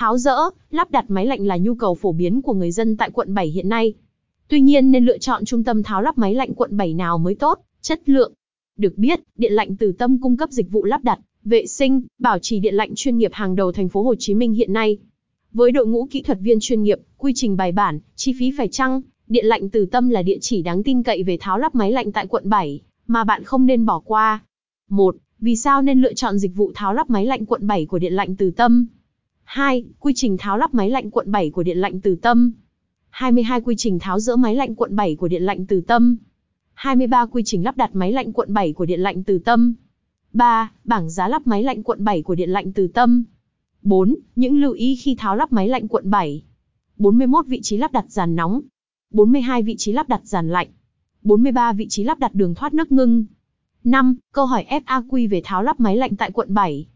Tháo dỡ, lắp đặt máy lạnh là nhu cầu phổ biến của người dân tại quận 7 hiện nay. Tuy nhiên nên lựa chọn trung tâm tháo lắp máy lạnh quận 7 nào mới tốt, chất lượng. Được biết, Điện lạnh Từ Tâm cung cấp dịch vụ lắp đặt, vệ sinh, bảo trì điện lạnh chuyên nghiệp hàng đầu thành phố Hồ Chí Minh hiện nay. Với đội ngũ kỹ thuật viên chuyên nghiệp, quy trình bài bản, chi phí phải chăng, Điện lạnh Từ Tâm là địa chỉ đáng tin cậy về tháo lắp máy lạnh tại quận 7, mà bạn không nên bỏ qua. 1. Vì sao nên lựa chọn dịch vụ tháo lắp máy lạnh quận 7 của Điện lạnh Từ Tâm? 2. Quy trình tháo lắp máy lạnh quận 7 của Điện lạnh Từ Tâm. 22 quy trình tháo dỡ máy lạnh quận 7 của Điện lạnh Từ Tâm. 23 quy trình lắp đặt máy lạnh quận 7 của Điện lạnh Từ Tâm. 3. Bảng giá lắp máy lạnh quận 7 của Điện lạnh Từ Tâm. 4. Những lưu ý khi tháo lắp máy lạnh quận 7. 41 vị trí lắp đặt giàn nóng. 42 vị trí lắp đặt giàn lạnh. 43 vị trí lắp đặt đường thoát nước ngưng. 5. Câu hỏi FAQ về tháo lắp máy lạnh tại quận 7.